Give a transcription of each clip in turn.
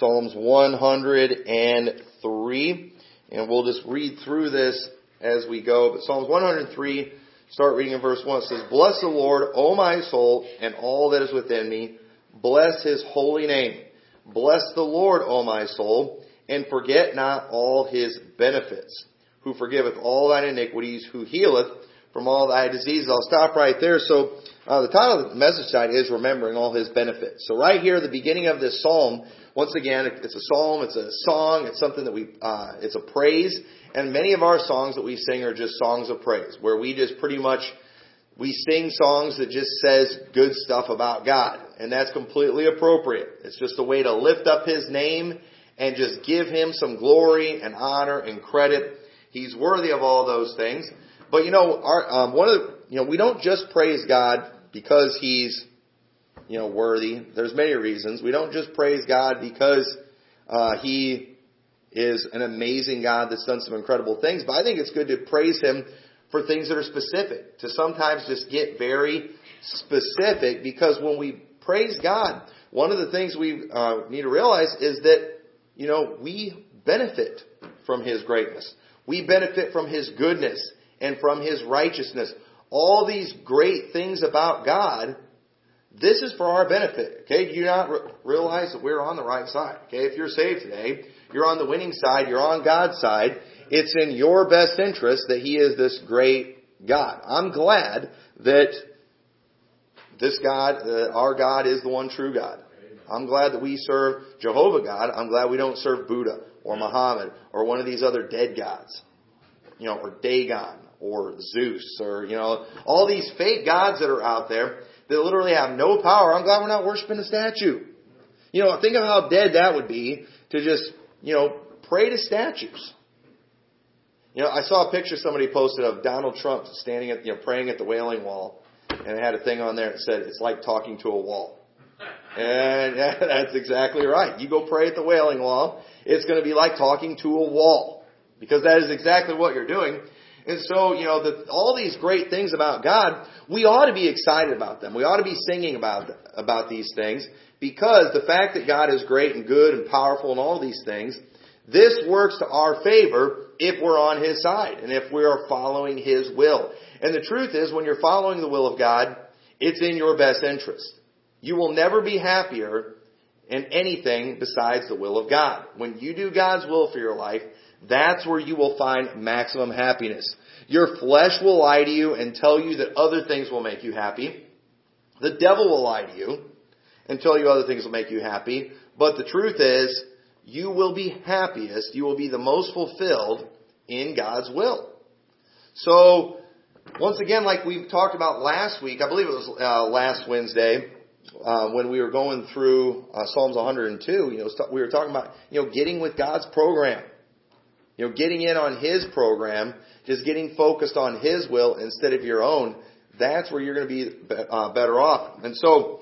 Psalms 103. And we'll just read through this as we go. But Psalms 103, start reading in verse 1. It says, Bless the Lord, O my soul, and all that is within me. Bless his holy name. Bless the Lord, O my soul, and forget not all his benefits, who forgiveth all thine iniquities, who healeth from all thy diseases. I'll stop right there. So uh, the title of the message tonight is Remembering All His Benefits. So right here, the beginning of this psalm, once again, it's a psalm, it's a song, it's something that we, uh, it's a praise, and many of our songs that we sing are just songs of praise, where we just pretty much, we sing songs that just says good stuff about God, and that's completely appropriate. It's just a way to lift up His name and just give Him some glory and honor and credit. He's worthy of all those things. But you know, our, um, one of the, you know, we don't just praise God because He's, you know, worthy. There's many reasons. We don't just praise God because uh, He is an amazing God that's done some incredible things. But I think it's good to praise Him for things that are specific. To sometimes just get very specific because when we praise God, one of the things we uh, need to realize is that you know we benefit from His greatness. We benefit from His goodness and from His righteousness. All these great things about God, this is for our benefit. Okay, do you not re- realize that we're on the right side? Okay, if you're saved today, you're on the winning side, you're on God's side. It's in your best interest that He is this great God. I'm glad that this God, uh, our God, is the one true God. I'm glad that we serve Jehovah God. I'm glad we don't serve Buddha or Muhammad or one of these other dead gods. You know, or Dagon or Zeus or, you know, all these fake gods that are out there that literally have no power. I'm glad we're not worshiping a statue. You know, think of how dead that would be to just, you know, pray to statues. You know, I saw a picture somebody posted of Donald Trump standing at, you know, praying at the Wailing Wall, and it had a thing on there that said, it's like talking to a wall. And that's exactly right. You go pray at the Wailing Wall, it's going to be like talking to a wall. Because that is exactly what you're doing. And so, you know, the, all these great things about God, we ought to be excited about them. We ought to be singing about, about these things because the fact that God is great and good and powerful and all these things, this works to our favor if we're on His side and if we are following His will. And the truth is, when you're following the will of God, it's in your best interest. You will never be happier in anything besides the will of God. When you do God's will for your life, that's where you will find maximum happiness. Your flesh will lie to you and tell you that other things will make you happy. The devil will lie to you and tell you other things will make you happy. But the truth is, you will be happiest, you will be the most fulfilled in God's will. So, once again, like we talked about last week, I believe it was uh, last Wednesday, uh, when we were going through uh, Psalms 102, you know, we were talking about, you know, getting with God's program. You know, getting in on His program, just getting focused on His will instead of your own, that's where you're going to be uh, better off. And so,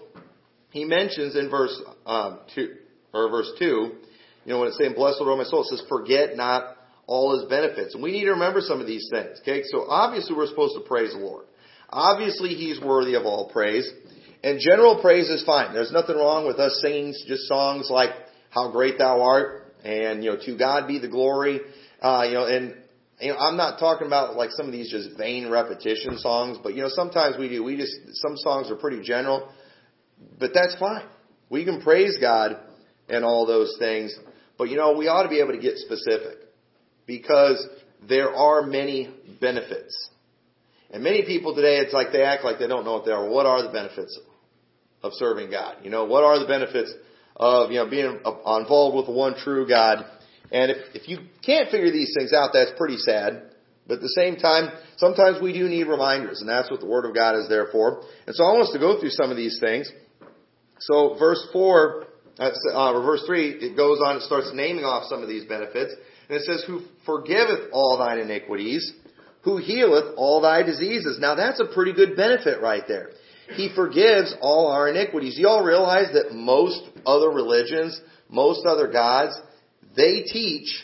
he mentions in verse um, two or verse two, you know, when it's saying "Bless the Lord, my soul," it says, "Forget not all His benefits." And we need to remember some of these things. Okay, so obviously we're supposed to praise the Lord. Obviously, He's worthy of all praise, and general praise is fine. There's nothing wrong with us singing just songs like "How Great Thou Art" and you know, "To God Be the Glory." Uh, you know, and you know, I'm not talking about like some of these just vain repetition songs, but you know, sometimes we do. We just some songs are pretty general, but that's fine. We can praise God and all those things, but you know, we ought to be able to get specific because there are many benefits. And many people today, it's like they act like they don't know what they are. What are the benefits of serving God? You know, what are the benefits of, you know, being involved with the one true God? And if, if you can't figure these things out, that's pretty sad. But at the same time, sometimes we do need reminders, and that's what the Word of God is there for. And so I want us to go through some of these things. So verse 4, uh, uh verse 3, it goes on, it starts naming off some of these benefits. And it says, Who forgiveth all thine iniquities, who healeth all thy diseases. Now that's a pretty good benefit right there. He forgives all our iniquities. You all realize that most other religions, most other gods, they teach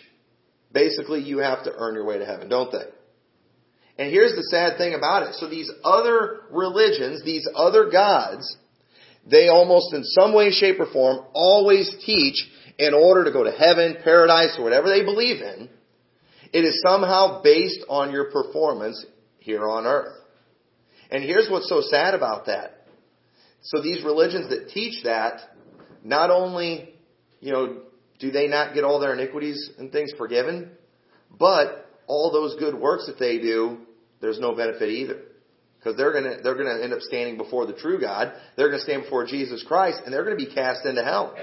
basically you have to earn your way to heaven, don't they? And here's the sad thing about it. So these other religions, these other gods, they almost in some way, shape, or form always teach in order to go to heaven, paradise, or whatever they believe in, it is somehow based on your performance here on earth. And here's what's so sad about that. So these religions that teach that, not only, you know, do they not get all their iniquities and things forgiven, but all those good works that they do, there's no benefit either. Because they're gonna, they're gonna end up standing before the true God. They're gonna stand before Jesus Christ and they're gonna be cast into hell.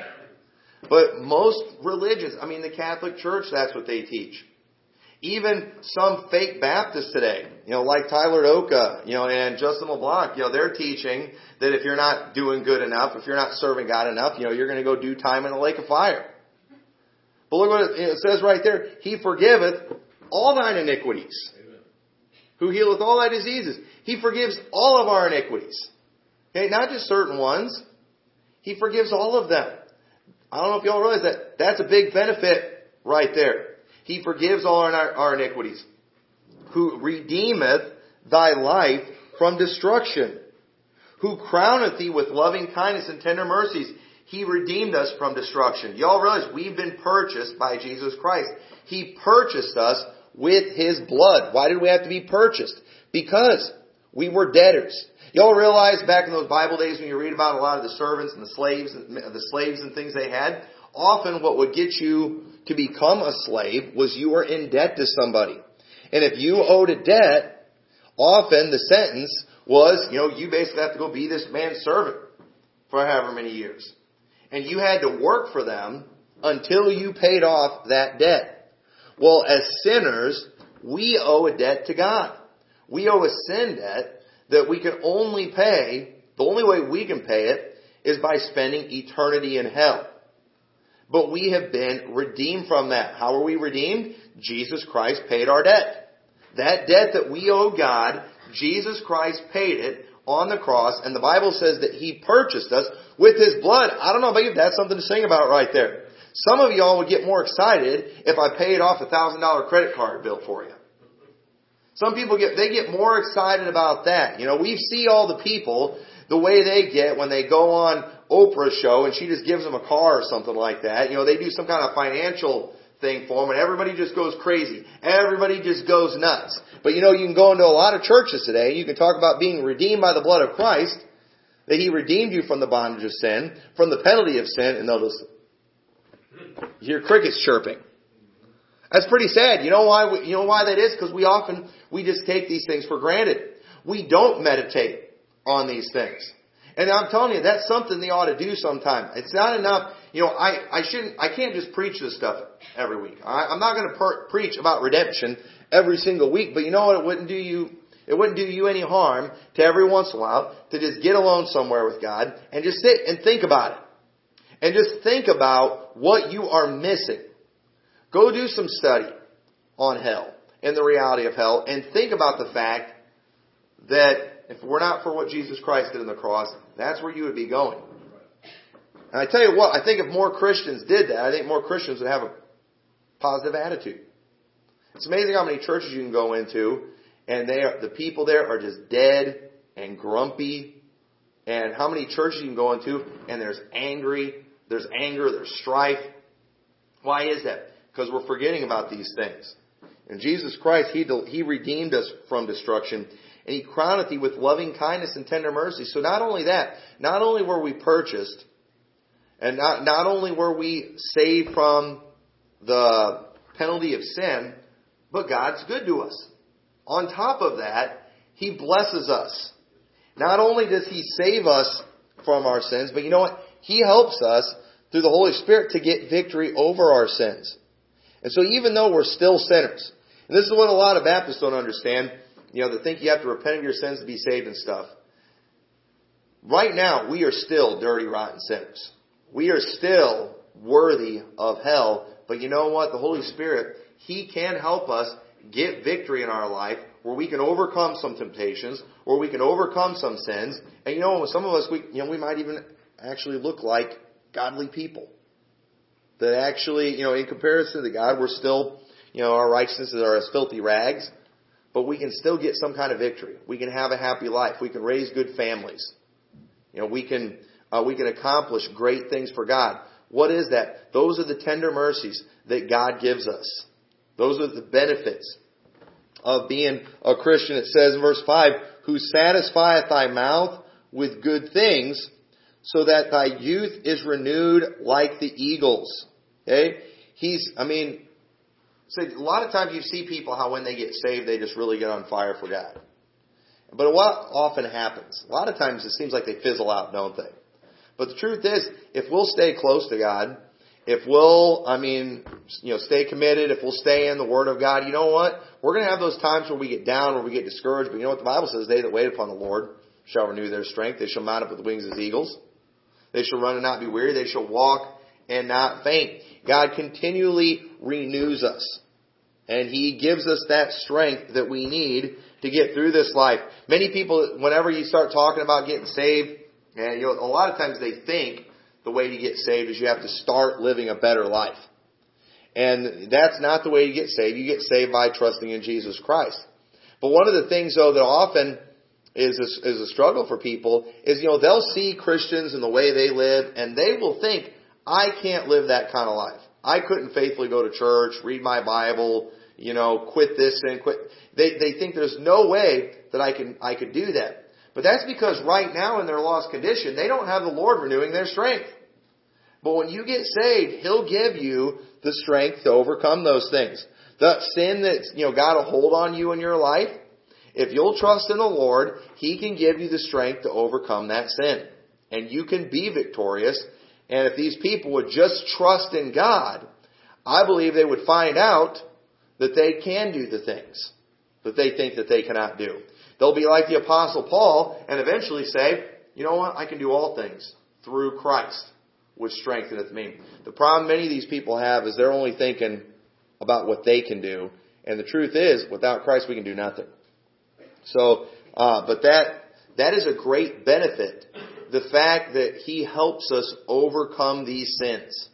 But most religions, I mean the Catholic Church, that's what they teach. Even some fake Baptists today, you know, like Tyler Oka, you know, and Justin LeBlanc, you know, they're teaching that if you're not doing good enough, if you're not serving God enough, you know, you're to go do time in the lake of fire. But look what it says right there. He forgiveth all thine iniquities. Amen. Who healeth all thy diseases. He forgives all of our iniquities. Okay, not just certain ones. He forgives all of them. I don't know if y'all realize that. That's a big benefit right there. He forgives all our, our iniquities. Who redeemeth thy life from destruction. Who crowneth thee with loving kindness and tender mercies. He redeemed us from destruction. Y'all realize we've been purchased by Jesus Christ. He purchased us with His blood. Why did we have to be purchased? Because we were debtors. Y'all realize back in those Bible days when you read about a lot of the servants and the slaves, and the slaves and things they had, often what would get you to become a slave was you were in debt to somebody. And if you owed a debt, often the sentence was, you know, you basically have to go be this man's servant for however many years. And you had to work for them until you paid off that debt. Well, as sinners, we owe a debt to God. We owe a sin debt that we can only pay, the only way we can pay it is by spending eternity in hell. But we have been redeemed from that. How are we redeemed? Jesus Christ paid our debt. That debt that we owe God, Jesus Christ paid it on the cross, and the Bible says that He purchased us with His blood. I don't know you, that's something to sing about right there. Some of y'all would get more excited if I paid off a thousand dollar credit card bill for you. Some people get, they get more excited about that. You know, we see all the people, the way they get when they go on Oprah's show and she just gives them a car or something like that. You know, they do some kind of financial thing for them and everybody just goes crazy. Everybody just goes nuts. But you know, you can go into a lot of churches today and you can talk about being redeemed by the blood of Christ, that He redeemed you from the bondage of sin, from the penalty of sin, and they'll just hear crickets chirping. That's pretty sad. You know why? We, you know why that is? Because we often we just take these things for granted. We don't meditate on these things. And I'm telling you, that's something they ought to do sometime. It's not enough. You know, I, I shouldn't, I can't just preach this stuff every week. I, I'm not going to per- preach about redemption every single week, but you know what? It wouldn't do you, it wouldn't do you any harm to every once in a while to just get alone somewhere with God and just sit and think about it. And just think about what you are missing. Go do some study on hell and the reality of hell and think about the fact that if we're not for what Jesus Christ did on the cross, that's where you would be going. And I tell you what, I think if more Christians did that, I think more Christians would have a positive attitude. It's amazing how many churches you can go into and they are, the people there are just dead and grumpy and how many churches you can go into and there's angry, there's anger, there's strife. Why is that? Because we're forgetting about these things. And Jesus Christ, He, he redeemed us from destruction and he crowneth thee with loving kindness and tender mercy. So not only that, not only were we purchased, and not, not only were we saved from the penalty of sin, but God's good to us. On top of that, He blesses us. Not only does He save us from our sins, but you know what? He helps us through the Holy Spirit to get victory over our sins. And so even though we're still sinners, and this is what a lot of Baptists don't understand, you know, they think you have to repent of your sins to be saved and stuff. Right now, we are still dirty, rotten sinners. We are still worthy of hell. But you know what? The Holy Spirit, He can help us get victory in our life where we can overcome some temptations, where we can overcome some sins. And you know, some of us, we, you know, we might even actually look like godly people. That actually, you know, in comparison to God, we're still, you know, our righteousnesses are as filthy rags but we can still get some kind of victory. We can have a happy life. We can raise good families. You know, we can uh, we can accomplish great things for God. What is that? Those are the tender mercies that God gives us. Those are the benefits of being a Christian. It says in verse 5, Who satisfieth thy mouth with good things, so that thy youth is renewed like the eagles. Okay? He's, I mean, so a lot of times you see people how when they get saved, they just really get on fire for God. But what often happens? A lot of times it seems like they fizzle out, don't they? But the truth is, if we'll stay close to God, if we'll, I mean, you know, stay committed, if we'll stay in the Word of God, you know what? We're going to have those times where we get down, where we get discouraged. But you know what the Bible says? They that wait upon the Lord shall renew their strength. They shall mount up with wings as eagles. They shall run and not be weary. They shall walk and not faint. God continually renews us. And He gives us that strength that we need to get through this life. Many people, whenever you start talking about getting saved, and you know, a lot of times they think the way to get saved is you have to start living a better life. And that's not the way you get saved. You get saved by trusting in Jesus Christ. But one of the things though that often is a, is a struggle for people is, you know, they'll see Christians and the way they live and they will think, I can't live that kind of life. I couldn't faithfully go to church, read my Bible, you know, quit this and quit. They, they think there's no way that I can, I could do that. But that's because right now in their lost condition, they don't have the Lord renewing their strength. But when you get saved, He'll give you the strength to overcome those things. The sin that's, you know, got a hold on you in your life, if you'll trust in the Lord, He can give you the strength to overcome that sin. And you can be victorious. And if these people would just trust in God, I believe they would find out that they can do the things that they think that they cannot do. They'll be like the apostle Paul and eventually say, you know what? I can do all things through Christ, which strengtheneth me. The problem many of these people have is they're only thinking about what they can do. And the truth is, without Christ, we can do nothing. So, uh, but that, that is a great benefit. The fact that He helps us overcome these sins.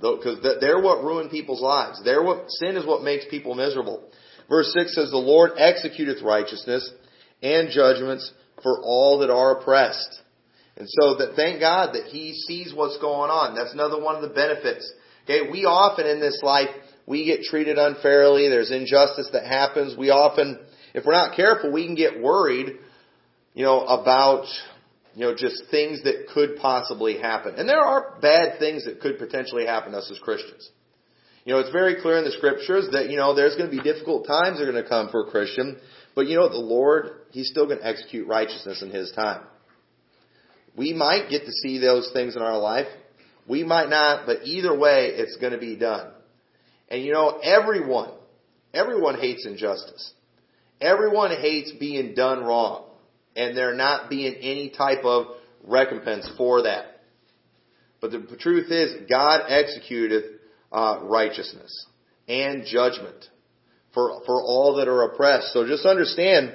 Because they're what ruin people's lives. They're what, sin is what makes people miserable. Verse 6 says, The Lord executeth righteousness and judgments for all that are oppressed. And so that thank God that He sees what's going on. That's another one of the benefits. Okay, we often in this life, we get treated unfairly. There's injustice that happens. We often if we're not careful, we can get worried, you know, about, you know, just things that could possibly happen. And there are bad things that could potentially happen to us as Christians. You know, it's very clear in the scriptures that, you know, there's going to be difficult times that are going to come for a Christian. But you know, the Lord, He's still going to execute righteousness in His time. We might get to see those things in our life. We might not, but either way, it's going to be done. And you know, everyone, everyone hates injustice. Everyone hates being done wrong, and there not being any type of recompense for that. But the truth is, God executeth uh, righteousness and judgment for for all that are oppressed. So just understand,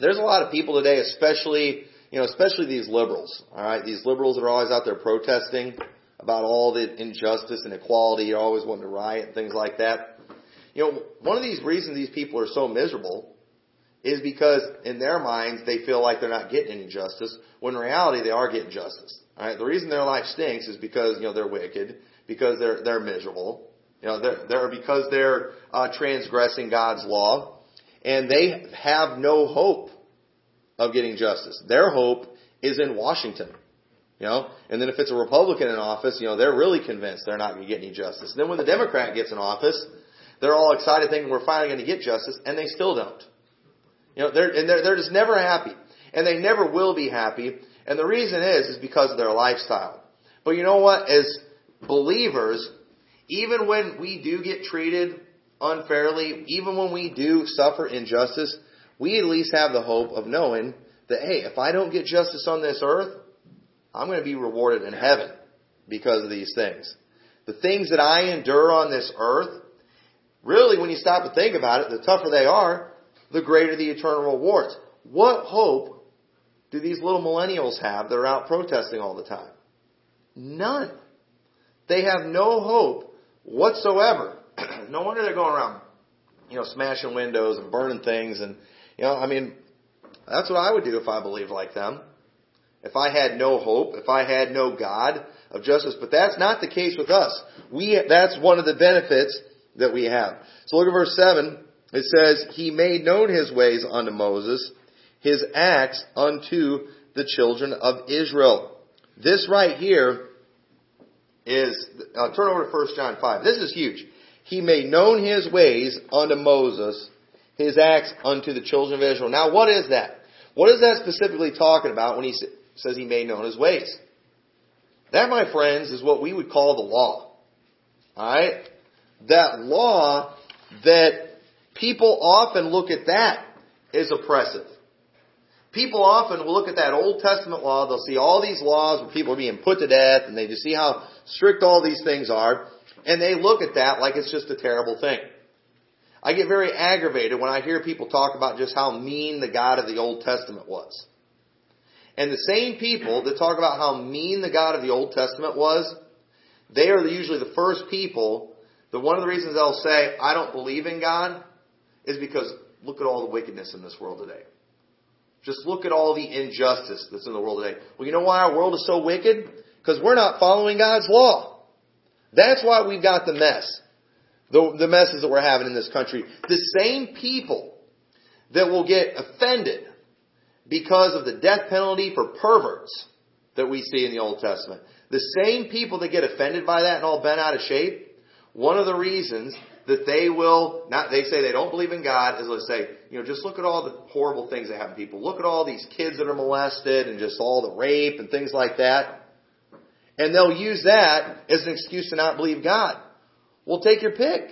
there's a lot of people today, especially you know, especially these liberals. All right, these liberals that are always out there protesting about all the injustice and equality, you're always wanting to riot and things like that. You know, one of these reasons these people are so miserable is because in their minds they feel like they're not getting any justice, when in reality they are getting justice. All right, the reason their life stinks is because you know they're wicked, because they're they're miserable, you know, they're, they're because they're uh, transgressing God's law, and they have no hope of getting justice. Their hope is in Washington. You know, and then if it's a Republican in office, you know, they're really convinced they're not going to get any justice. And then when the Democrat gets in office, they're all excited thinking we're finally going to get justice, and they still don't. You know, they're, and they're, they're just never happy. And they never will be happy. And the reason is, is because of their lifestyle. But you know what? As believers, even when we do get treated unfairly, even when we do suffer injustice, we at least have the hope of knowing that, hey, if I don't get justice on this earth, I'm going to be rewarded in heaven because of these things. The things that I endure on this earth, Really, when you stop to think about it, the tougher they are, the greater the eternal rewards. What hope do these little millennials have that are out protesting all the time? None. They have no hope whatsoever. no wonder they're going around, you know, smashing windows and burning things and, you know, I mean, that's what I would do if I believed like them. if I had no hope, if I had no God of justice. But that's not the case with us. We, that's one of the benefits that we have. So look at verse 7. It says, He made known His ways unto Moses, His acts unto the children of Israel. This right here is, uh, turn over to 1 John 5. This is huge. He made known His ways unto Moses, His acts unto the children of Israel. Now what is that? What is that specifically talking about when He says He made known His ways? That, my friends, is what we would call the law. Alright? That law that people often look at that as oppressive. People often will look at that Old Testament law, they'll see all these laws where people are being put to death, and they just see how strict all these things are, and they look at that like it's just a terrible thing. I get very aggravated when I hear people talk about just how mean the God of the Old Testament was. And the same people that talk about how mean the God of the Old Testament was, they are usually the first people that one of the reasons they'll say, I don't believe in God, is because look at all the wickedness in this world today. Just look at all the injustice that's in the world today. Well, you know why our world is so wicked? Because we're not following God's law. That's why we've got the mess. The, the messes that we're having in this country. The same people that will get offended because of the death penalty for perverts that we see in the Old Testament. The same people that get offended by that and all bent out of shape, one of the reasons that they will not they say they don't believe in God is let's say, you know, just look at all the horrible things that happen to people. Look at all these kids that are molested and just all the rape and things like that. And they'll use that as an excuse to not believe God. Well, take your pick.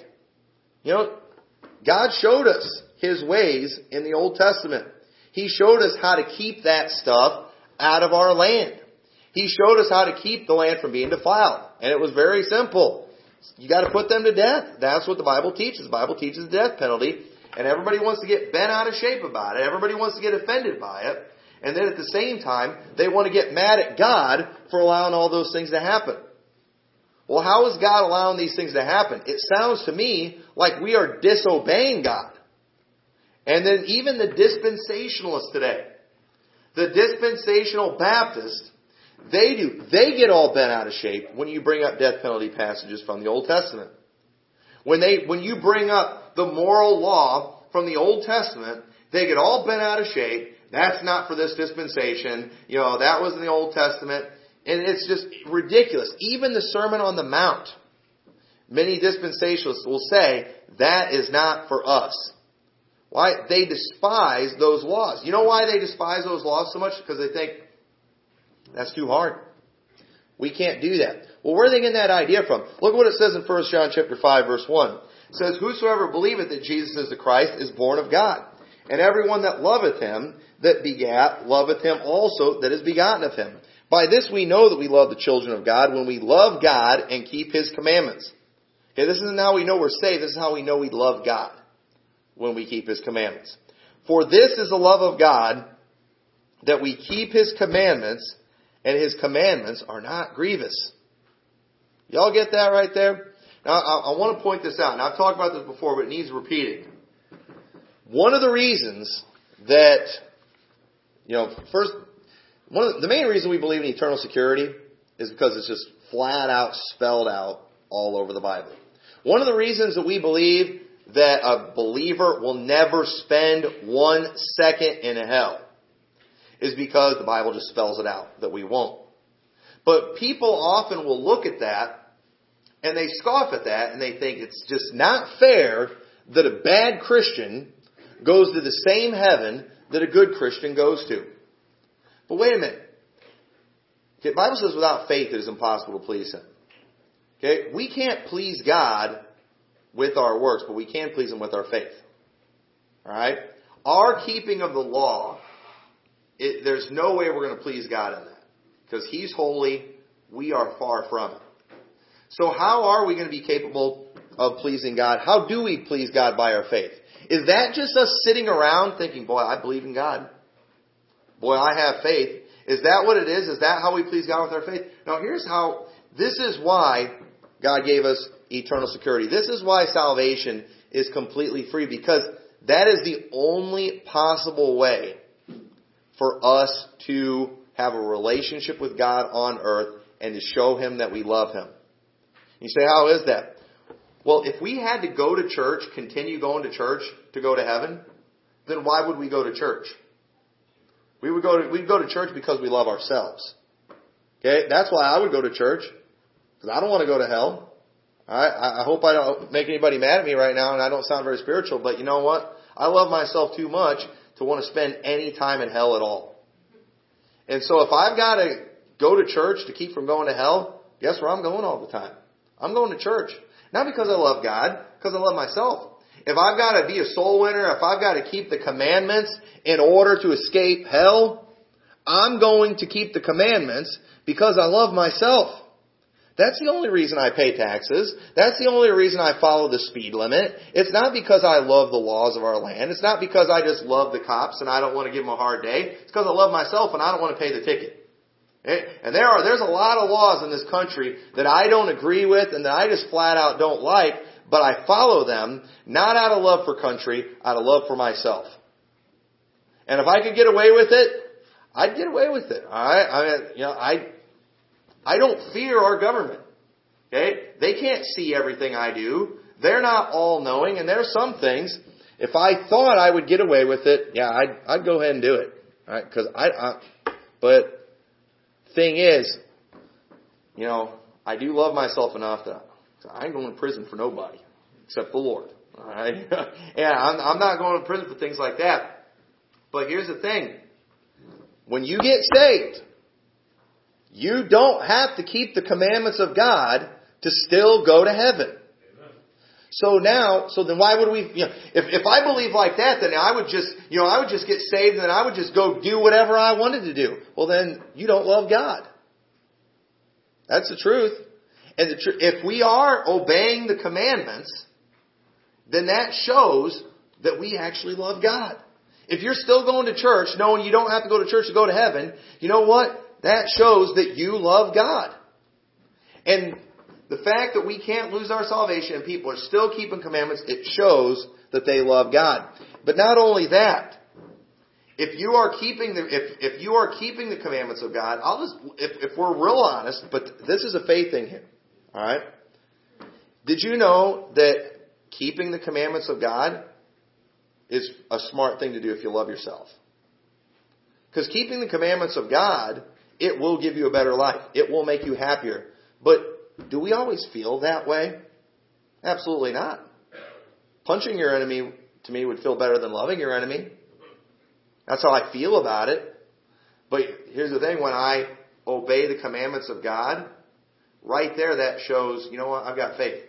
You know, God showed us His ways in the Old Testament. He showed us how to keep that stuff out of our land. He showed us how to keep the land from being defiled. And it was very simple. You gotta put them to death. That's what the Bible teaches. The Bible teaches the death penalty. And everybody wants to get bent out of shape about it. Everybody wants to get offended by it. And then at the same time, they want to get mad at God for allowing all those things to happen. Well, how is God allowing these things to happen? It sounds to me like we are disobeying God. And then even the dispensationalists today, the dispensational Baptists, they do, they get all bent out of shape when you bring up death penalty passages from the Old Testament. When they, when you bring up the moral law from the Old Testament, they get all bent out of shape. That's not for this dispensation. You know, that was in the Old Testament. And it's just ridiculous. Even the Sermon on the Mount, many dispensationalists will say, that is not for us. Why? They despise those laws. You know why they despise those laws so much? Because they think, that's too hard. We can't do that. Well, where are they getting that idea from? Look what it says in 1 John chapter 5 verse 1. It says, Whosoever believeth that Jesus is the Christ is born of God. And everyone that loveth him that begat loveth him also that is begotten of him. By this we know that we love the children of God when we love God and keep his commandments. Okay, this isn't how we know we're saved. This is how we know we love God when we keep His commandments. For this is the love of God, that we keep His commandments, and His commandments are not grievous. Y'all get that right there? Now, I, I want to point this out, Now, I've talked about this before, but it needs repeating. One of the reasons that, you know, first, one of the, the main reason we believe in eternal security is because it's just flat out spelled out all over the Bible. One of the reasons that we believe that a believer will never spend one second in hell is because the Bible just spells it out that we won't. But people often will look at that and they scoff at that and they think it's just not fair that a bad Christian goes to the same heaven that a good Christian goes to. But wait a minute. Okay, the Bible says without faith it is impossible to please Him. Okay, we can't please God with our works, but we can please Him with our faith. Alright? Our keeping of the law, it, there's no way we're going to please God in that. Because He's holy, we are far from it. So how are we going to be capable of pleasing God? How do we please God by our faith? Is that just us sitting around thinking, boy, I believe in God? Boy, I have faith. Is that what it is? Is that how we please God with our faith? Now here's how, this is why God gave us eternal security. This is why salvation is completely free because that is the only possible way for us to have a relationship with God on earth and to show Him that we love Him. You say, how is that? Well, if we had to go to church, continue going to church to go to heaven, then why would we go to church? We would go to, we'd go to church because we love ourselves. Okay? That's why I would go to church. Because I don't want to go to hell. I, I hope I don't make anybody mad at me right now and I don't sound very spiritual, but you know what? I love myself too much to want to spend any time in hell at all. And so if I've got to go to church to keep from going to hell, guess where I'm going all the time? I'm going to church. Not because I love God, because I love myself. If I've got to be a soul winner, if I've got to keep the commandments in order to escape hell, I'm going to keep the commandments because I love myself. That's the only reason I pay taxes. That's the only reason I follow the speed limit. It's not because I love the laws of our land. It's not because I just love the cops and I don't want to give them a hard day. It's because I love myself and I don't want to pay the ticket. Eh? And there are, there's a lot of laws in this country that I don't agree with and that I just flat out don't like, but I follow them not out of love for country, out of love for myself. And if I could get away with it, I'd get away with it. Alright? I mean, you know, I, I don't fear our government. Okay? They can't see everything I do. They're not all knowing, and there's some things. If I thought I would get away with it, yeah, I'd, I'd go ahead and do it. Right? Because I, I, but thing is, you know, I do love myself enough that I ain't going to prison for nobody except the Lord. All right? yeah, I'm, I'm not going to prison for things like that. But here's the thing: when you get saved, you don't have to keep the commandments of God to still go to heaven. So now, so then why would we, you know, if, if I believe like that, then I would just, you know, I would just get saved and then I would just go do whatever I wanted to do. Well then, you don't love God. That's the truth. And the tr- if we are obeying the commandments, then that shows that we actually love God. If you're still going to church knowing you don't have to go to church to go to heaven, you know what? That shows that you love God. And the fact that we can't lose our salvation and people are still keeping commandments, it shows that they love God. But not only that, if you are keeping the if, if you are keeping the commandments of God, I'll just if, if we're real honest, but this is a faith thing here. Alright? Did you know that keeping the commandments of God is a smart thing to do if you love yourself? Because keeping the commandments of God it will give you a better life. It will make you happier. But do we always feel that way? Absolutely not. Punching your enemy to me would feel better than loving your enemy. That's how I feel about it. But here's the thing when I obey the commandments of God, right there that shows, you know what, I've got faith.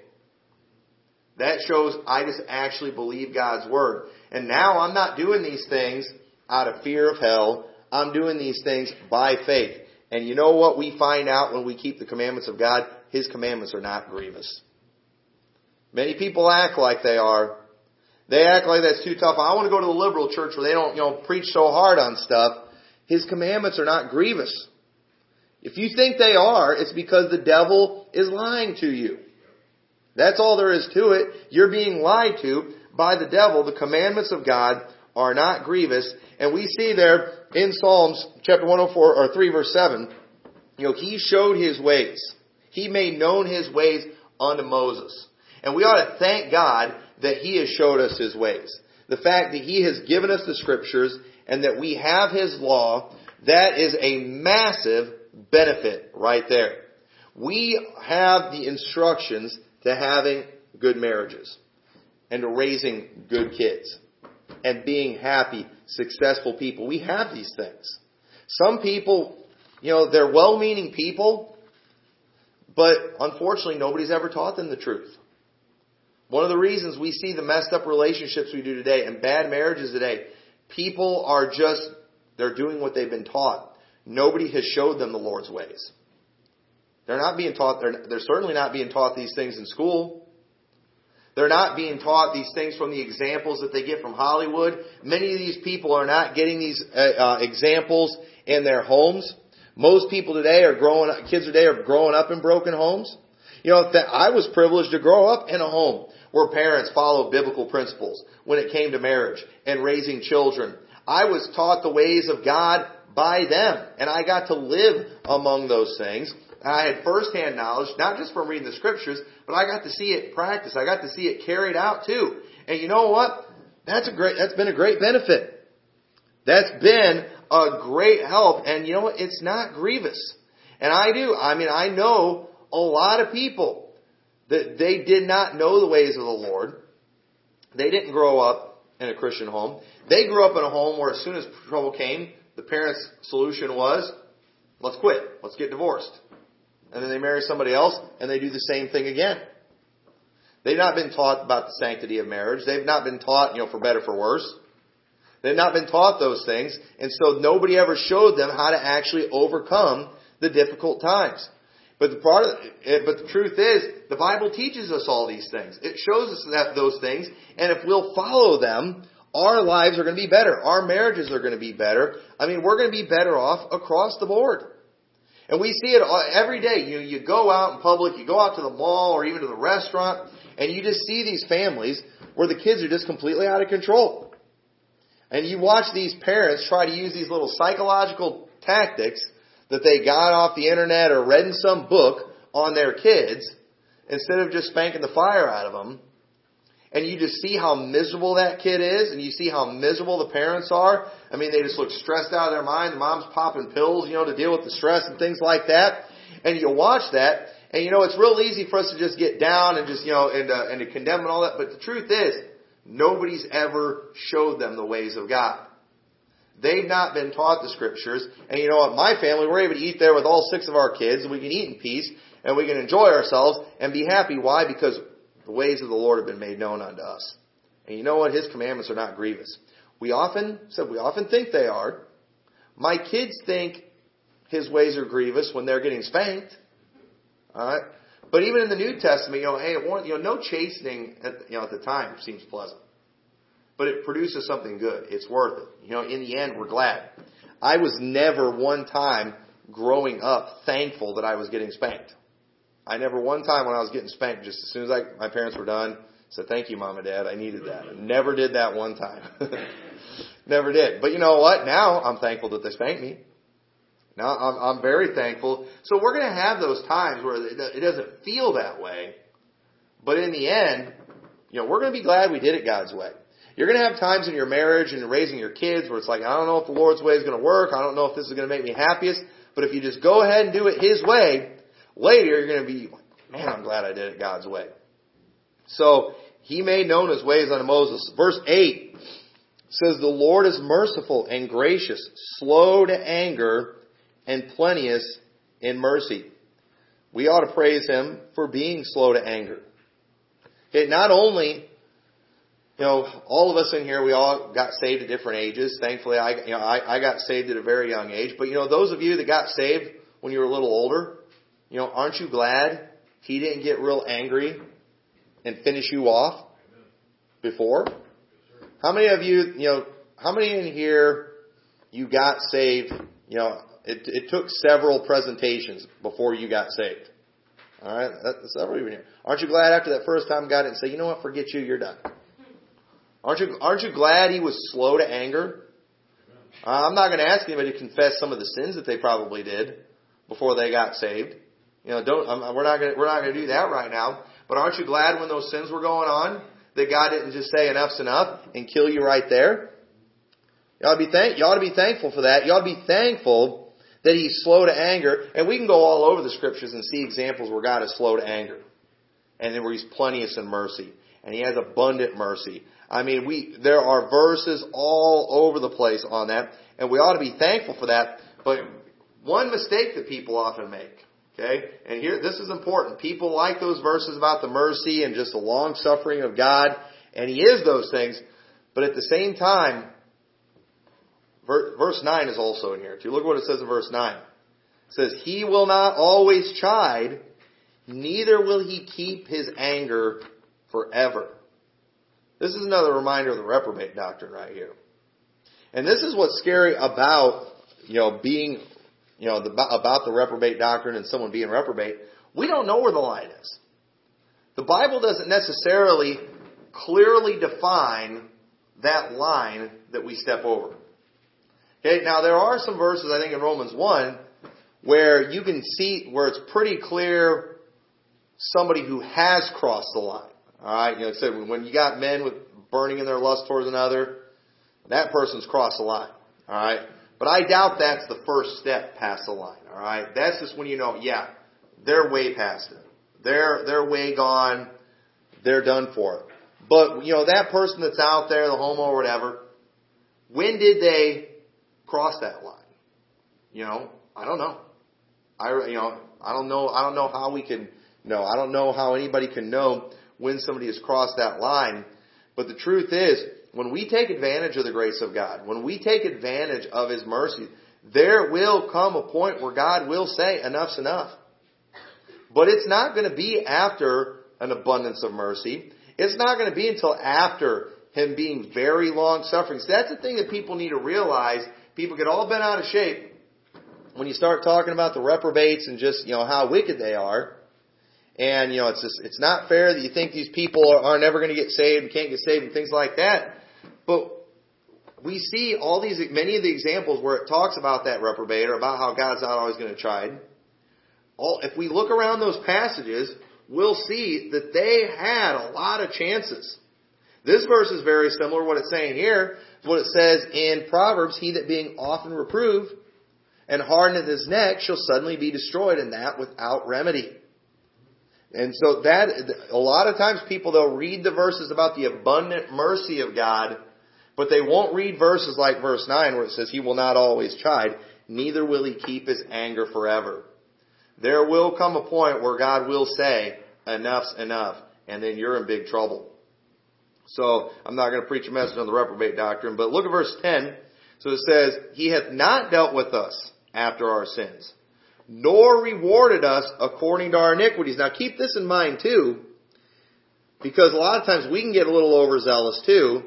That shows I just actually believe God's word. And now I'm not doing these things out of fear of hell. I'm doing these things by faith. And you know what we find out when we keep the commandments of God? His commandments are not grievous. Many people act like they are. They act like that's too tough. I want to go to the liberal church where they don't, you know, preach so hard on stuff. His commandments are not grievous. If you think they are, it's because the devil is lying to you. That's all there is to it. You're being lied to by the devil. The commandments of God are not grievous. And we see there in Psalms chapter 104 or 3 verse 7, you know, he showed his ways. He made known his ways unto Moses. And we ought to thank God that he has showed us his ways. The fact that he has given us the scriptures and that we have his law, that is a massive benefit right there. We have the instructions to having good marriages and to raising good kids and being happy, successful people. We have these things. Some people, you know, they're well-meaning people, but unfortunately nobody's ever taught them the truth. One of the reasons we see the messed up relationships we do today and bad marriages today, people are just, they're doing what they've been taught. Nobody has showed them the Lord's ways. They're not being taught, they're, they're certainly not being taught these things in school. They're not being taught these things from the examples that they get from Hollywood. Many of these people are not getting these uh, uh, examples in their homes. Most people today are growing up, kids today are growing up in broken homes. You know, I was privileged to grow up in a home where parents followed biblical principles when it came to marriage and raising children. I was taught the ways of God by them. And I got to live among those things. I had firsthand knowledge, not just from reading the scriptures, but I got to see it practiced. I got to see it carried out too. And you know what? That's a great, that's been a great benefit. That's been a great help. And you know what? It's not grievous. And I do. I mean, I know a lot of people that they did not know the ways of the Lord. They didn't grow up in a Christian home. They grew up in a home where as soon as trouble came, the parents' solution was, let's quit. Let's get divorced. And then they marry somebody else and they do the same thing again. They've not been taught about the sanctity of marriage. They've not been taught, you know, for better for worse. They've not been taught those things. And so nobody ever showed them how to actually overcome the difficult times. But the part of, eh, but the truth is, the Bible teaches us all these things. It shows us that those things, and if we'll follow them, our lives are going to be better. Our marriages are going to be better. I mean, we're going to be better off across the board. And we see it every day. You you go out in public, you go out to the mall or even to the restaurant, and you just see these families where the kids are just completely out of control. And you watch these parents try to use these little psychological tactics that they got off the internet or read in some book on their kids instead of just spanking the fire out of them. And you just see how miserable that kid is and you see how miserable the parents are. I mean, they just look stressed out of their mind. The mom's popping pills, you know, to deal with the stress and things like that. And you watch that and you know, it's real easy for us to just get down and just, you know, and, uh, and to condemn and all that. But the truth is, nobody's ever showed them the ways of God. They've not been taught the scriptures. And you know what? My family, we're able to eat there with all six of our kids and we can eat in peace and we can enjoy ourselves and be happy. Why? Because the ways of the Lord have been made known unto us. And you know what? His commandments are not grievous. We often, so we often think they are. My kids think his ways are grievous when they're getting spanked. Alright? But even in the New Testament, you know, hey, you know, no chastening at, you know, at the time seems pleasant but it produces something good. It's worth it. You know, in the end, we're glad. I was never one time growing up thankful that I was getting spanked. I never one time when I was getting spanked, just as soon as I, my parents were done, said, thank you, mom and dad. I needed that. I never did that one time. never did. But you know what? Now I'm thankful that they spanked me. Now I'm, I'm very thankful. So we're going to have those times where it doesn't feel that way. But in the end, you know, we're going to be glad we did it God's way. You're going to have times in your marriage and raising your kids where it's like, I don't know if the Lord's way is going to work. I don't know if this is going to make me happiest. But if you just go ahead and do it His way, later you're going to be, man, I'm glad I did it God's way. So, He made known His ways unto Moses. Verse 8 says, The Lord is merciful and gracious, slow to anger, and plenteous in mercy. We ought to praise Him for being slow to anger. It not only you know, all of us in here, we all got saved at different ages. Thankfully, I, you know, I, I got saved at a very young age. But you know, those of you that got saved when you were a little older, you know, aren't you glad he didn't get real angry and finish you off before? How many of you, you know, how many in here you got saved? You know, it, it took several presentations before you got saved. All right, that's several of you in here. Aren't you glad after that first time God didn't say, you know what, forget you, you're done. Aren't you, aren't you glad he was slow to anger? Uh, I'm not going to ask anybody to confess some of the sins that they probably did before they got saved. You know, don't, um, we're not to, we're not to do that right now. But aren't you glad when those sins were going on that God didn't just say enough's enough and kill you right there? You ought to be thank, you ought to be thankful for that. You ought to be thankful that He's slow to anger. And we can go all over the scriptures and see examples where God is slow to anger. And then where He's plenteous in mercy. And He has abundant mercy. I mean, we, there are verses all over the place on that, and we ought to be thankful for that. But one mistake that people often make, okay, and here, this is important. People like those verses about the mercy and just the long suffering of God, and He is those things, but at the same time, verse 9 is also in here too. Look what it says in verse 9. It says, He will not always chide, neither will He keep His anger forever. This is another reminder of the reprobate doctrine right here. And this is what's scary about, you know, being, you know, the, about the reprobate doctrine and someone being reprobate. We don't know where the line is. The Bible doesn't necessarily clearly define that line that we step over. Okay, now there are some verses, I think, in Romans 1 where you can see, where it's pretty clear somebody who has crossed the line. Alright, you know, so when you got men with burning in their lust towards another, that person's crossed the line. Alright? But I doubt that's the first step past the line. Alright? That's just when you know, yeah, they're way past it. They're, they're way gone. They're done for. But, you know, that person that's out there, the homo or whatever, when did they cross that line? You know, I don't know. I, you know, I don't know, I don't know how we can know. I don't know how anybody can know when somebody has crossed that line. But the truth is, when we take advantage of the grace of God, when we take advantage of His mercy, there will come a point where God will say, enough's enough. But it's not going to be after an abundance of mercy. It's not going to be until after Him being very long suffering. So that's the thing that people need to realize. People get all bent out of shape when you start talking about the reprobates and just, you know, how wicked they are. And, you know, it's just, it's not fair that you think these people are, are never going to get saved and can't get saved and things like that. But we see all these, many of the examples where it talks about that reprobate or about how God's not always going to chide. All, if we look around those passages, we'll see that they had a lot of chances. This verse is very similar to what it's saying here. What it says in Proverbs, he that being often reproved and hardeneth his neck shall suddenly be destroyed, and that without remedy. And so that, a lot of times people, they'll read the verses about the abundant mercy of God, but they won't read verses like verse 9 where it says, He will not always chide, neither will He keep His anger forever. There will come a point where God will say, enough's enough, and then you're in big trouble. So, I'm not going to preach a message on the reprobate doctrine, but look at verse 10. So it says, He hath not dealt with us after our sins, nor rewarded us according to our iniquities. Now keep this in mind too, because a lot of times we can get a little overzealous too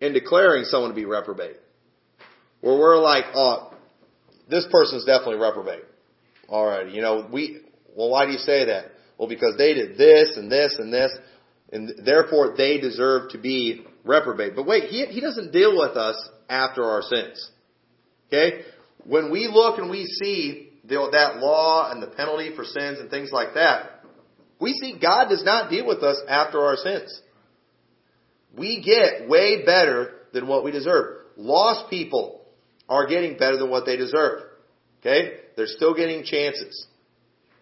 in declaring someone to be reprobate. Where we're like, oh, this person's definitely reprobate. Alright, you know, we, well why do you say that? Well because they did this and this and this, and therefore they deserve to be reprobate. But wait, he, he doesn't deal with us after our sins. Okay? when we look and we see the, that law and the penalty for sins and things like that, we see God does not deal with us after our sins. We get way better than what we deserve. Lost people are getting better than what they deserve. Okay? They're still getting chances.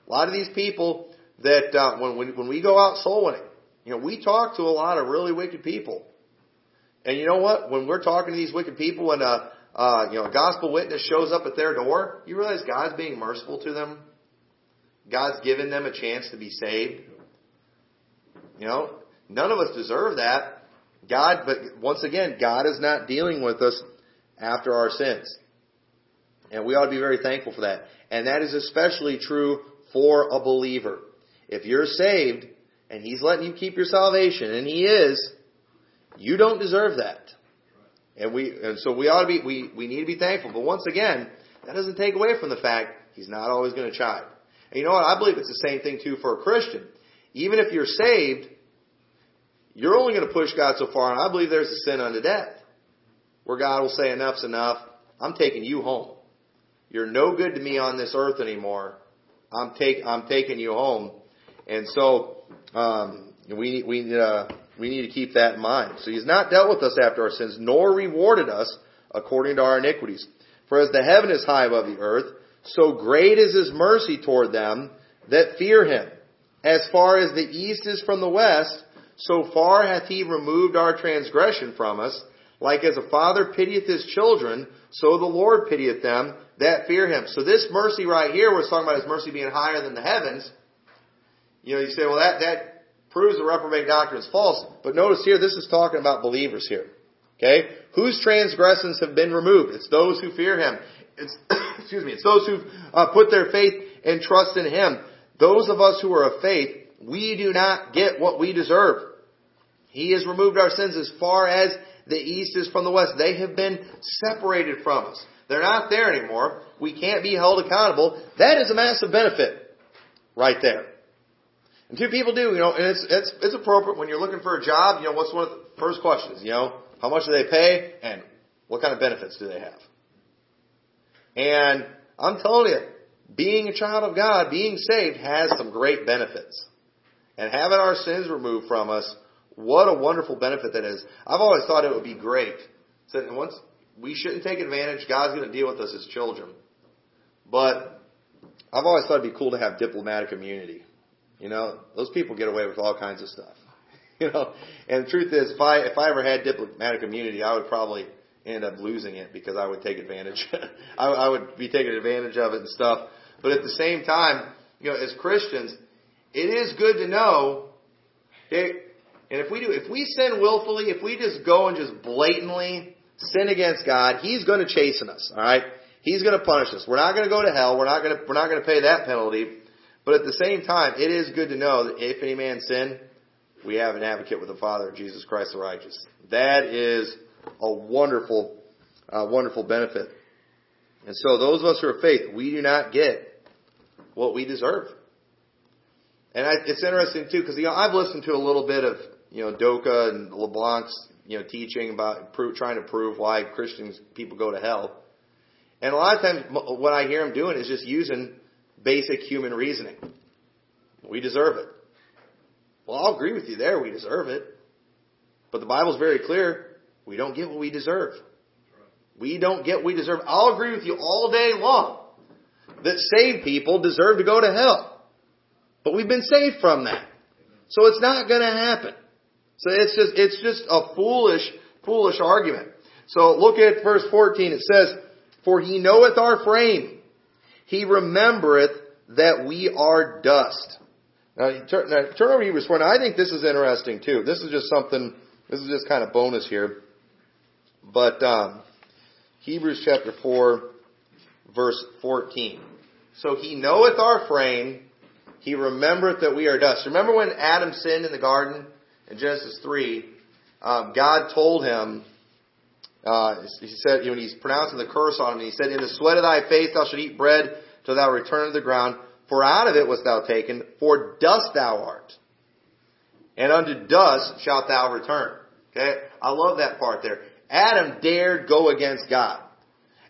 A lot of these people that, uh, when, when, when we go out soul winning, you know, we talk to a lot of really wicked people. And you know what? When we're talking to these wicked people and, uh, uh, you know, a gospel witness shows up at their door, you realize God's being merciful to them. God's given them a chance to be saved. You know, none of us deserve that. God, but once again, God is not dealing with us after our sins. And we ought to be very thankful for that. And that is especially true for a believer. If you're saved and He's letting you keep your salvation, and He is, you don't deserve that. And we, and so we ought to be, we, we need to be thankful. But once again, that doesn't take away from the fact he's not always going to chide. And you know what? I believe it's the same thing too for a Christian. Even if you're saved, you're only going to push God so far, and I believe there's a sin unto death. Where God will say, enough's enough. I'm taking you home. You're no good to me on this earth anymore. I'm take, I'm taking you home. And so, um, we, we, uh, we need to keep that in mind. So he's not dealt with us after our sins, nor rewarded us according to our iniquities. For as the heaven is high above the earth, so great is his mercy toward them that fear him. As far as the east is from the west, so far hath he removed our transgression from us. Like as a father pitieth his children, so the Lord pitieth them that fear him. So this mercy right here, we're talking about his mercy being higher than the heavens. You know, you say, well, that, that proves the reprobate doctrine is false. But notice here, this is talking about believers here. Okay? Whose transgressions have been removed? It's those who fear Him. It's, excuse me, it's those who've uh, put their faith and trust in Him. Those of us who are of faith, we do not get what we deserve. He has removed our sins as far as the east is from the west. They have been separated from us. They're not there anymore. We can't be held accountable. That is a massive benefit right there. And two people do, you know, and it's, it's, it's appropriate when you're looking for a job, you know, what's one of the first questions, you know, how much do they pay and what kind of benefits do they have? And I'm telling you, being a child of God, being saved has some great benefits. And having our sins removed from us, what a wonderful benefit that is. I've always thought it would be great. So once we shouldn't take advantage, God's going to deal with us as children. But I've always thought it'd be cool to have diplomatic immunity. You know, those people get away with all kinds of stuff. You know, and the truth is, if I if I ever had diplomatic immunity, I would probably end up losing it because I would take advantage. I, I would be taking advantage of it and stuff. But at the same time, you know, as Christians, it is good to know. And if we do, if we sin willfully, if we just go and just blatantly sin against God, He's going to chasten us. All right, He's going to punish us. We're not going to go to hell. We're not going to we're not going to pay that penalty. But at the same time, it is good to know that if any man sin, we have an advocate with the Father, Jesus Christ the righteous. That is a wonderful, uh, wonderful benefit. And so those of us who are faith, we do not get what we deserve. And I, it's interesting too, because you know, I've listened to a little bit of you know Doka and LeBlanc's you know teaching about prove, trying to prove why Christians people go to hell. And a lot of times, what I hear them doing is just using basic human reasoning. We deserve it. Well, I'll agree with you there. We deserve it. But the Bible's very clear. We don't get what we deserve. We don't get what we deserve. I'll agree with you all day long that saved people deserve to go to hell. But we've been saved from that. So it's not going to happen. So it's just, it's just a foolish, foolish argument. So look at verse 14. It says, For he knoweth our frame. He remembereth that we are dust. Now, turn, now, turn over to Hebrews 4. Now, I think this is interesting too. This is just something, this is just kind of bonus here. But, um, Hebrews chapter 4, verse 14. So he knoweth our frame, he remembereth that we are dust. Remember when Adam sinned in the garden in Genesis 3, um, God told him, uh, he said, when he's pronouncing the curse on him, he said, In the sweat of thy face thou shalt eat bread till thou return to the ground. For out of it wast thou taken, for dust thou art. And unto dust shalt thou return. Okay? I love that part there. Adam dared go against God.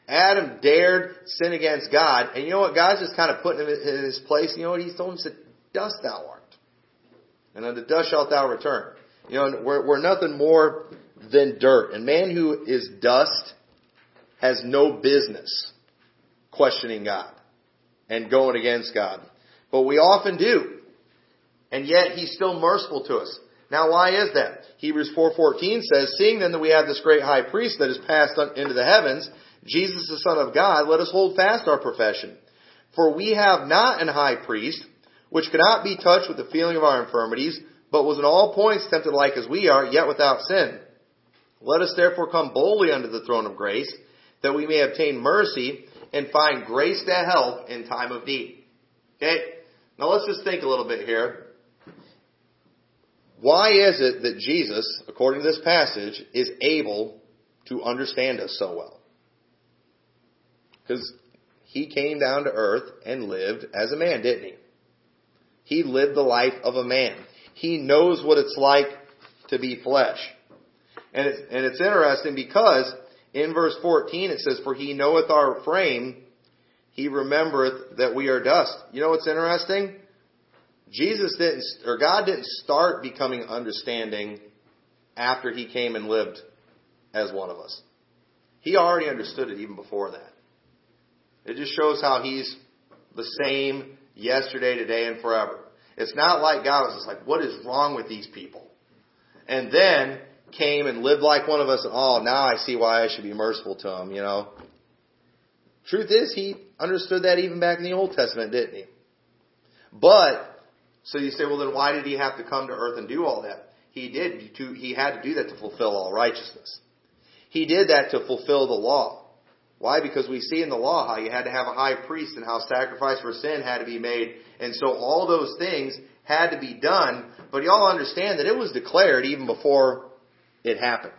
Adam dared sin against God. And you know what? God's just kind of putting him in his place. You know what he's told him? He said, Dust thou art. And unto dust shalt thou return. You know, we're, we're nothing more than dirt. And man who is dust has no business questioning God and going against God. But we often do. And yet he's still merciful to us. Now why is that? Hebrews 4:14 says, "Seeing then that we have this great high priest that has passed into the heavens, Jesus the Son of God, let us hold fast our profession. For we have not an high priest which cannot be touched with the feeling of our infirmities, but was in all points tempted like as we are, yet without sin. Let us therefore come boldly unto the throne of grace, that we may obtain mercy and find grace to help in time of need. Okay? Now let's just think a little bit here. Why is it that Jesus, according to this passage, is able to understand us so well? Because he came down to earth and lived as a man, didn't he? He lived the life of a man. He knows what it's like to be flesh. And it's, and it's interesting because in verse 14 it says, For he knoweth our frame, he remembereth that we are dust. You know what's interesting? Jesus didn't, or God didn't start becoming understanding after he came and lived as one of us. He already understood it even before that. It just shows how he's the same yesterday, today, and forever. It's not like God was just like, what is wrong with these people? And then came and lived like one of us, and oh, now I see why I should be merciful to him, you know. Truth is, he understood that even back in the Old Testament, didn't he? But, so you say, well then why did he have to come to earth and do all that? He did, to, he had to do that to fulfill all righteousness. He did that to fulfill the law. Why? Because we see in the law how you had to have a high priest and how sacrifice for sin had to be made. And so all those things had to be done. But y'all understand that it was declared even before it happened.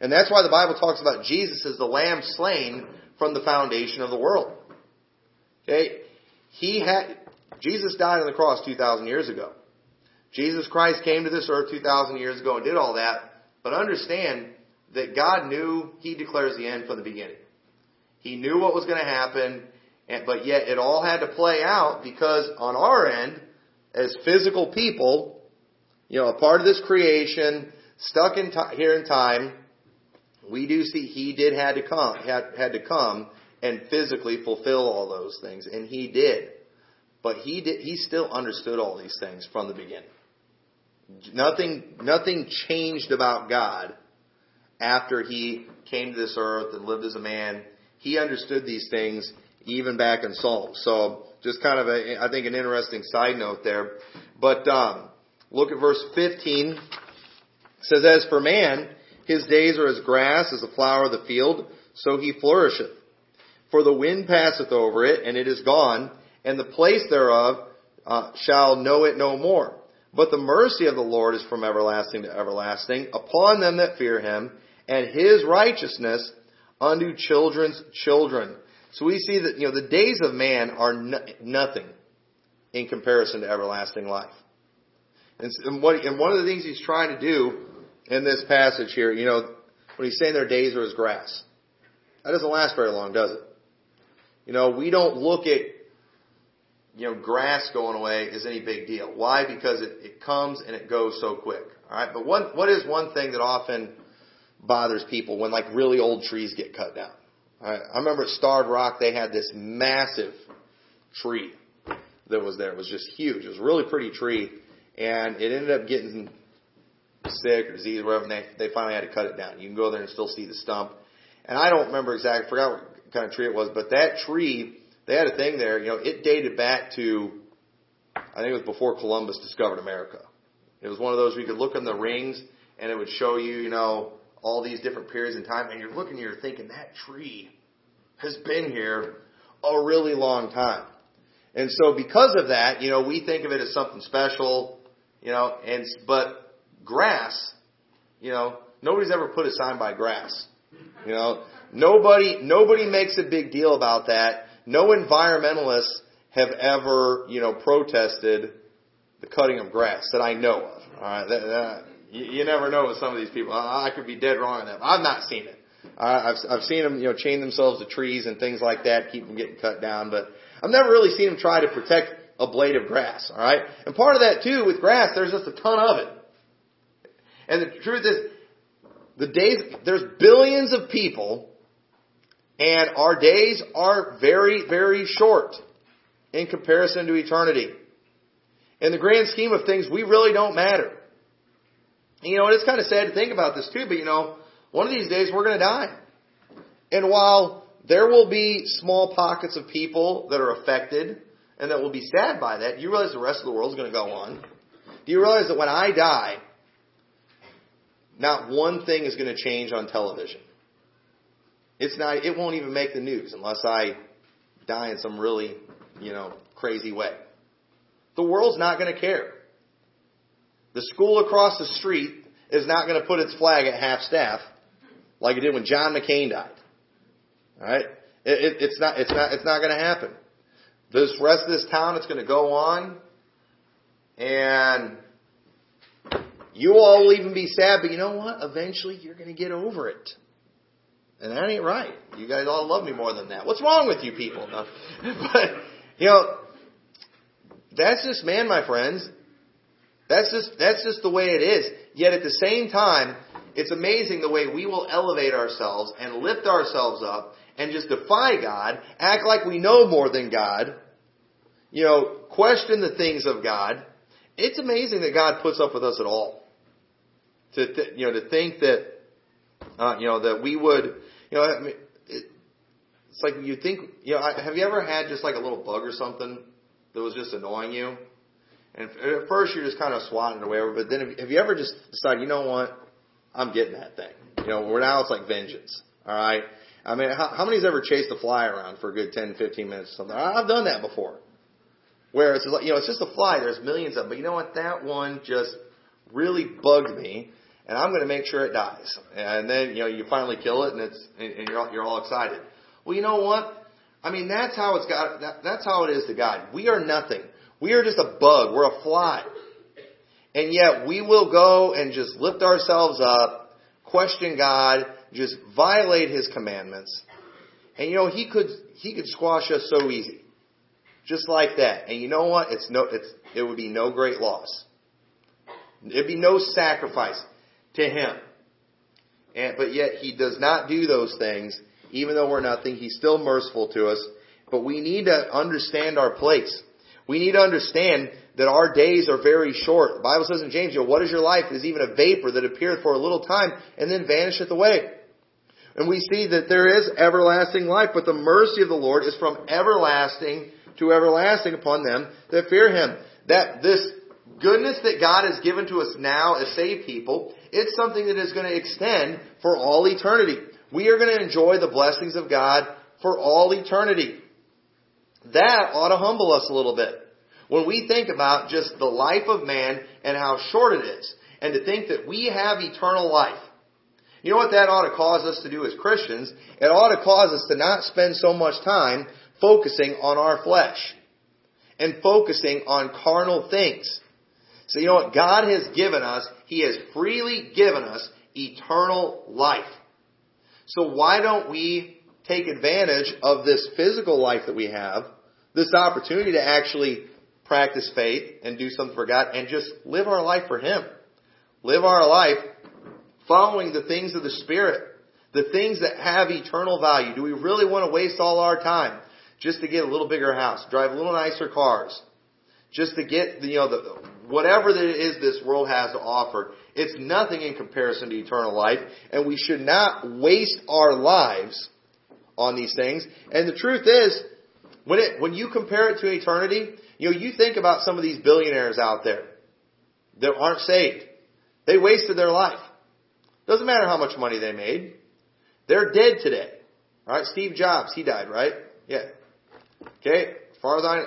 And that's why the Bible talks about Jesus as the lamb slain from the foundation of the world. Okay? He had, Jesus died on the cross 2,000 years ago. Jesus Christ came to this earth 2,000 years ago and did all that. But understand that God knew He declares the end from the beginning. He knew what was going to happen, and, but yet it all had to play out because on our end, as physical people, you know, a part of this creation, stuck in t- here in time, we do see he did had to come, had, had to come and physically fulfill all those things, and he did. But he did, he still understood all these things from the beginning. Nothing, nothing changed about God after he came to this earth and lived as a man. He understood these things even back in Psalms. So just kind of a, I think an interesting side note there. But um, look at verse 15. It says, As for man, his days are as grass, as the flower of the field, so he flourisheth. For the wind passeth over it, and it is gone, and the place thereof uh, shall know it no more. But the mercy of the Lord is from everlasting to everlasting upon them that fear him, and his righteousness unto children's children. So we see that, you know, the days of man are no, nothing in comparison to everlasting life. And, and, what, and one of the things he's trying to do in this passage here, you know, when he's saying their days are as grass, that doesn't last very long, does it? You know, we don't look at, you know, grass going away as any big deal. Why? Because it, it comes and it goes so quick. Alright, but what, what is one thing that often bothers people when like really old trees get cut down? I, I remember at Starved Rock they had this massive tree that was there. It was just huge. It was a really pretty tree, and it ended up getting sick or disease or whatever. And they they finally had to cut it down. You can go there and still see the stump. And I don't remember exactly. Forgot what kind of tree it was, but that tree they had a thing there. You know, it dated back to I think it was before Columbus discovered America. It was one of those where you could look in the rings and it would show you, you know, all these different periods in time, and you're looking, you're thinking that tree has been here a really long time. And so because of that, you know, we think of it as something special, you know, and, but grass, you know, nobody's ever put a sign by grass. You know, nobody, nobody makes a big deal about that. No environmentalists have ever, you know, protested the cutting of grass that I know of. All right, that, that, you, you never know with some of these people. I, I could be dead wrong on that. I've not seen it. I, I've I've seen them, you know, chain themselves to trees and things like that, keep them getting cut down. But I've never really seen them try to protect a blade of grass. All right, and part of that too with grass, there's just a ton of it. And the truth is, the days there's billions of people, and our days are very very short in comparison to eternity. In the grand scheme of things, we really don't matter. You know, and it's kind of sad to think about this too, but you know, one of these days we're going to die. And while there will be small pockets of people that are affected and that will be sad by that, you realize the rest of the world is going to go on? Do you realize that when I die, not one thing is going to change on television? It's not, it won't even make the news unless I die in some really, you know, crazy way. The world's not going to care. The school across the street is not going to put its flag at half staff like it did when John McCain died. All right? It, it, it's not. It's not. It's not going to happen. This rest of this town, it's going to go on, and you all will even be sad. But you know what? Eventually, you're going to get over it. And that ain't right. You guys all love me more than that. What's wrong with you people? No. But you know, that's just man, my friends. That's just, that's just the way it is. Yet at the same time, it's amazing the way we will elevate ourselves and lift ourselves up and just defy God, act like we know more than God, you know, question the things of God. It's amazing that God puts up with us at all. To, th- you know, to think that, uh, you know, that we would, you know, I mean, it, it's like you think, you know, have you ever had just like a little bug or something that was just annoying you? And at first you're just kind of swatting it away, but then have you ever just decided, you know what, I'm getting that thing. You know, where now it's like vengeance. All right. I mean, how, how many's ever chased a fly around for a good 10, 15 minutes or something? I've done that before. Where it's like, you know, it's just a fly. There's millions of them. But you know what? That one just really bugged me, and I'm going to make sure it dies. And then, you know, you finally kill it, and it's and you're all, you're all excited. Well, you know what? I mean, that's how it's got. That, that's how it is to God. We are nothing. We are just a bug. We're a fly. And yet we will go and just lift ourselves up, question God, just violate His commandments. And you know, he could, he could squash us so easy. Just like that. And you know what? It's no, it's, it would be no great loss. It'd be no sacrifice to him. And, but yet he does not do those things, even though we're nothing. He's still merciful to us. But we need to understand our place. We need to understand that our days are very short. The Bible says in James, what is your life? It is even a vapor that appeareth for a little time and then vanisheth away. And we see that there is everlasting life, but the mercy of the Lord is from everlasting to everlasting upon them that fear Him. That this goodness that God has given to us now as saved people, it's something that is going to extend for all eternity. We are going to enjoy the blessings of God for all eternity. That ought to humble us a little bit. When we think about just the life of man and how short it is, and to think that we have eternal life. You know what that ought to cause us to do as Christians? It ought to cause us to not spend so much time focusing on our flesh and focusing on carnal things. So you know what? God has given us, He has freely given us eternal life. So why don't we take advantage of this physical life that we have, this opportunity to actually practice faith and do something for God and just live our life for Him. Live our life following the things of the Spirit, the things that have eternal value. Do we really want to waste all our time just to get a little bigger house, drive a little nicer cars, just to get, you know, the, whatever that it is this world has to offer? It's nothing in comparison to eternal life, and we should not waste our lives on these things. And the truth is, when it, when you compare it to eternity, you know, you think about some of these billionaires out there that aren't saved. They wasted their life. Doesn't matter how much money they made. They're dead today. Alright, Steve Jobs, he died, right? Yeah. Okay, as far as I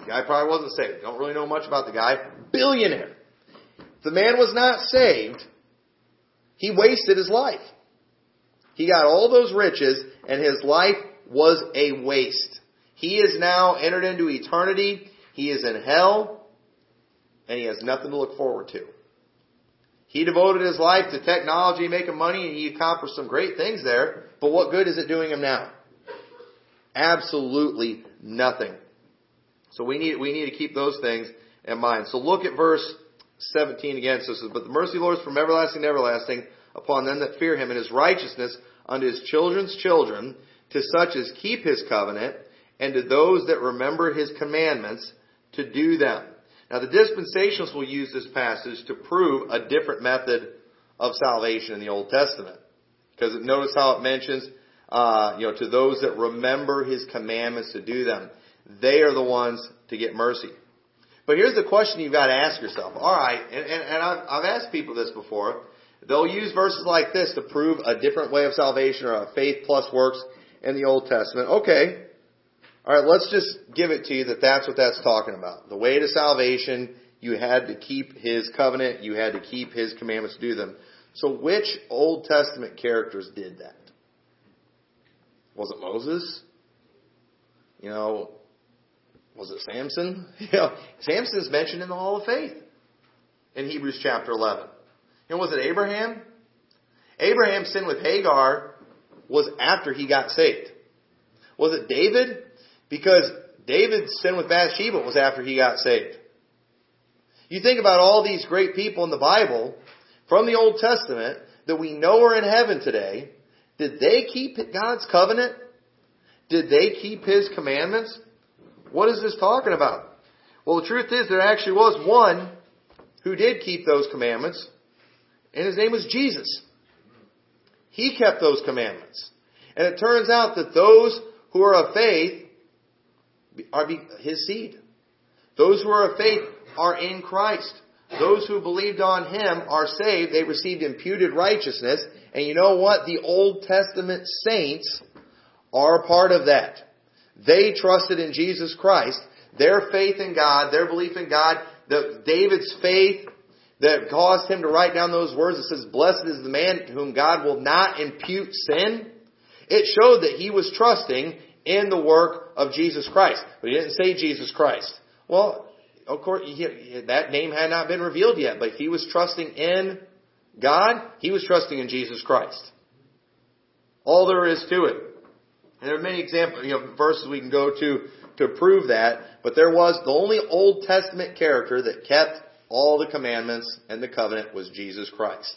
the guy probably wasn't saved. Don't really know much about the guy. Billionaire. The man was not saved, he wasted his life. He got all those riches and his life was a waste. He is now entered into eternity he is in hell, and he has nothing to look forward to. He devoted his life to technology, making money, and he accomplished some great things there, but what good is it doing him now? Absolutely nothing. So we need, we need to keep those things in mind. So look at verse 17 again. So says, But the mercy of the Lord is from everlasting to everlasting upon them that fear him, and his righteousness unto his children's children, to such as keep his covenant, and to those that remember his commandments, to do them. Now the dispensationalists will use this passage to prove a different method of salvation in the Old Testament. Because notice how it mentions, uh, you know, to those that remember His commandments to do them. They are the ones to get mercy. But here's the question you've got to ask yourself. Alright, and, and, and I've, I've asked people this before. They'll use verses like this to prove a different way of salvation or a faith plus works in the Old Testament. Okay, all right, let's just give it to you that that's what that's talking about. The way to salvation, you had to keep his covenant, you had to keep his commandments to do them. So which Old Testament characters did that? Was it Moses? You know, was it Samson? You know, Samson's mentioned in the Hall of Faith in Hebrews chapter 11. And was it Abraham? Abraham sinned with Hagar was after he got saved. Was it David? Because David's sin with Bathsheba was after he got saved. You think about all these great people in the Bible from the Old Testament that we know are in heaven today. Did they keep God's covenant? Did they keep His commandments? What is this talking about? Well, the truth is there actually was one who did keep those commandments, and his name was Jesus. He kept those commandments. And it turns out that those who are of faith are his seed. Those who are of faith are in Christ. Those who believed on him are saved. They received imputed righteousness. And you know what? The Old Testament saints are a part of that. They trusted in Jesus Christ. Their faith in God, their belief in God, the, David's faith that caused him to write down those words that says, Blessed is the man to whom God will not impute sin. It showed that he was trusting in the work of Jesus Christ. But he didn't say Jesus Christ. Well, of course, that name had not been revealed yet, but he was trusting in God. He was trusting in Jesus Christ. All there is to it. And there are many examples, you know, verses we can go to to prove that, but there was the only Old Testament character that kept all the commandments and the covenant was Jesus Christ.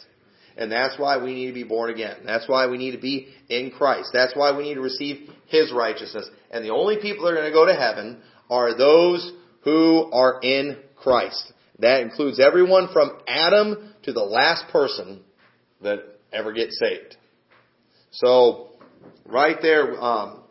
And that's why we need to be born again. That's why we need to be in Christ. That's why we need to receive His righteousness. And the only people that are going to go to heaven are those who are in Christ. That includes everyone from Adam to the last person that ever gets saved. So, right there, um,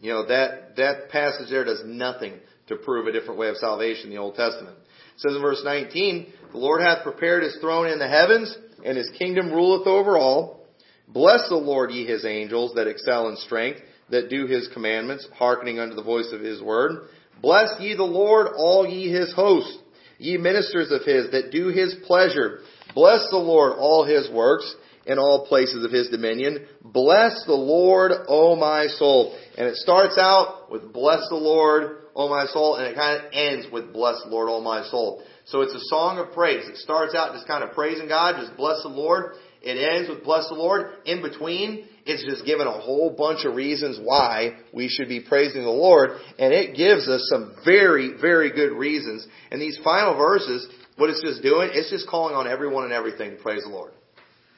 you know, that, that passage there does nothing to prove a different way of salvation in the Old Testament. It says in verse 19, The Lord hath prepared his throne in the heavens, and his kingdom ruleth over all. Bless the Lord, ye his angels, that excel in strength, that do his commandments, hearkening unto the voice of his word. Bless ye the Lord, all ye his hosts, ye ministers of his, that do his pleasure. Bless the Lord, all his works, in all places of his dominion. Bless the Lord, O my soul. And it starts out with bless the Lord, O my soul, and it kind of ends with bless the Lord, O my soul. So it's a song of praise. It starts out just kind of praising God, just bless the Lord. It ends with bless the Lord. In between, it's just given a whole bunch of reasons why we should be praising the Lord. And it gives us some very, very good reasons. And these final verses, what it's just doing, it's just calling on everyone and everything to praise the Lord.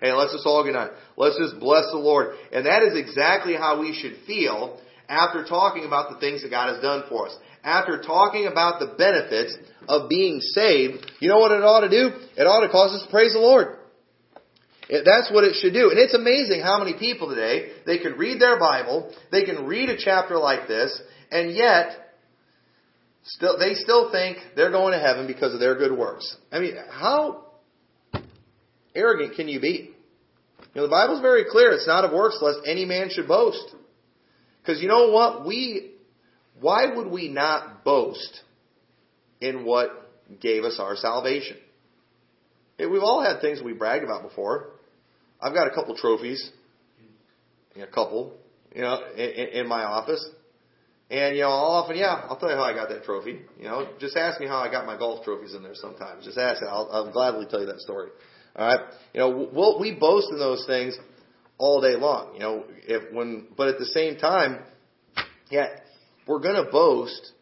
Hey, let's just all get on. Let's just bless the Lord. And that is exactly how we should feel after talking about the things that God has done for us. After talking about the benefits of being saved, you know what it ought to do? It ought to cause us to praise the Lord. That's what it should do. And it's amazing how many people today, they can read their Bible, they can read a chapter like this, and yet, still, they still think they're going to heaven because of their good works. I mean, how arrogant can you be? You know, the Bible's very clear. It's not of works lest any man should boast. Because you know what? We, why would we not boast in what gave us our salvation? Hey, we've all had things we bragged about before. I've got a couple trophies, a couple, you know, in, in my office. And, you know, I'll often, yeah, I'll tell you how I got that trophy. You know, just ask me how I got my golf trophies in there sometimes. Just ask it. I'll, I'll gladly tell you that story. All right. You know, we'll, we boast in those things all day long. You know, if when, but at the same time, yeah, we're to boast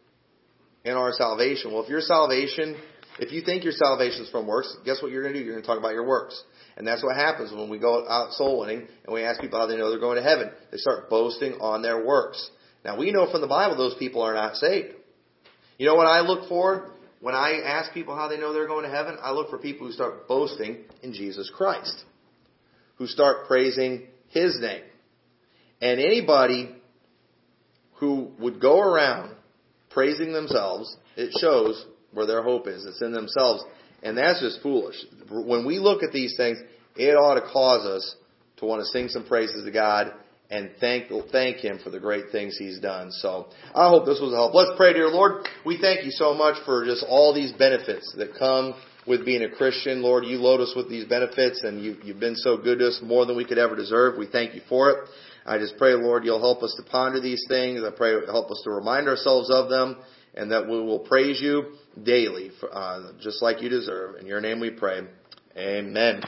in our salvation. Well, if your salvation, if you think your salvation is from works, guess what you're to do? You're to talk about your works. And that's what happens when we go out soul winning and we ask people how they know they're going to heaven. They start boasting on their works. Now we know from the Bible those people are not saved. You know what I look for? When I ask people how they know they're going to heaven, I look for people who start boasting in Jesus Christ, who start praising His name. And anybody who would go around praising themselves, it shows where their hope is. It's in themselves. And that's just foolish. When we look at these things, it ought to cause us to want to sing some praises to God and thank thank Him for the great things He's done. So I hope this was a help. Let's pray, dear Lord. We thank you so much for just all these benefits that come with being a Christian. Lord, you load us with these benefits and you, you've been so good to us more than we could ever deserve. We thank you for it. I just pray, Lord, you'll help us to ponder these things. I pray help us to remind ourselves of them and that we will praise you daily, for, uh, just like you deserve. In your name we pray. Amen.